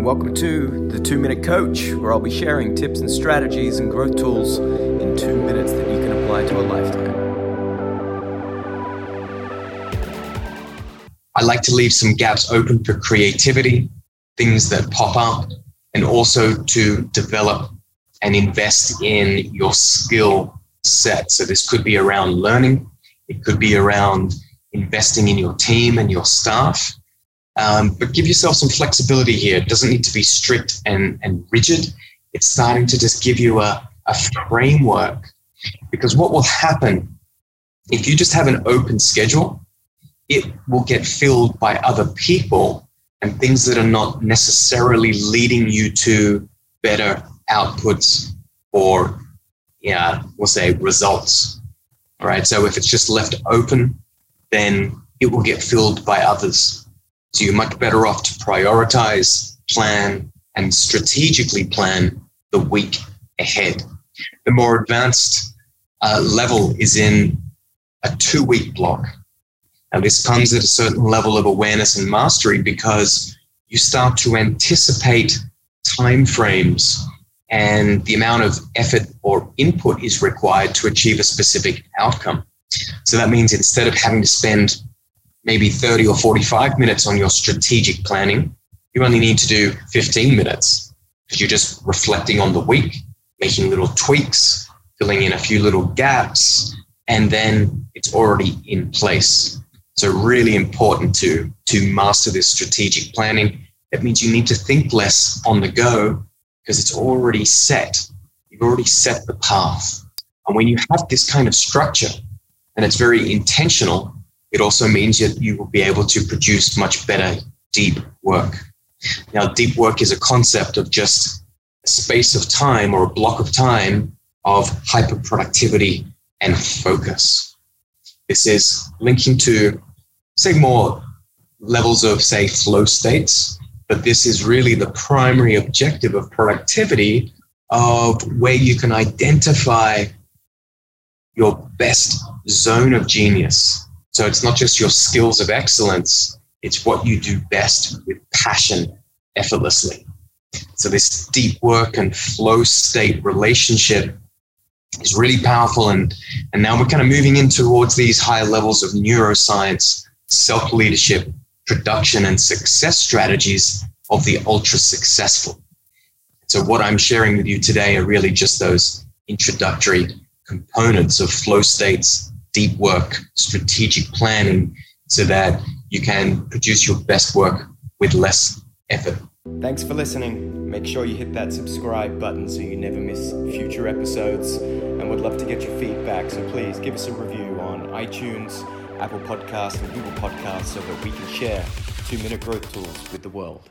and welcome to the Two Minute Coach, where I'll be sharing tips and strategies and growth tools in two minutes that you can apply to a lifetime. I like to leave some gaps open for creativity, things that pop up, and also to develop and invest in your skill set. So, this could be around learning, it could be around investing in your team and your staff. Um, but give yourself some flexibility here. It doesn't need to be strict and, and rigid. It's starting to just give you a, a framework. Because what will happen if you just have an open schedule, it will get filled by other people and things that are not necessarily leading you to better outputs or, yeah, we'll say results. All right. So if it's just left open, then it will get filled by others. So you're much better off to prioritize, plan, and strategically plan the week ahead. The more advanced uh, level is in a two week block. Now, this comes at a certain level of awareness and mastery because you start to anticipate time frames and the amount of effort or input is required to achieve a specific outcome. So that means instead of having to spend maybe 30 or 45 minutes on your strategic planning, you only need to do 15 minutes because you're just reflecting on the week, making little tweaks, filling in a few little gaps, and then it's already in place. So really important to, to master this strategic planning. That means you need to think less on the go because it's already set. You've already set the path. And when you have this kind of structure and it's very intentional, it also means that you will be able to produce much better deep work. Now, deep work is a concept of just a space of time or a block of time of hyper productivity and focus. This is linking to, say, more levels of, say, flow states, but this is really the primary objective of productivity of where you can identify your best zone of genius so it's not just your skills of excellence, it's what you do best with passion effortlessly. So this deep work and flow state relationship is really powerful. And, and now we're kind of moving in towards these higher levels of neuroscience, self leadership, production, and success strategies of the ultra successful. So, what I'm sharing with you today are really just those introductory components of flow states deep work, strategic planning so that you can produce your best work with less effort. Thanks for listening. Make sure you hit that subscribe button so you never miss future episodes. And we'd love to get your feedback. So please give us a review on iTunes, Apple Podcasts, and Google Podcasts so that we can share two minute growth tools with the world.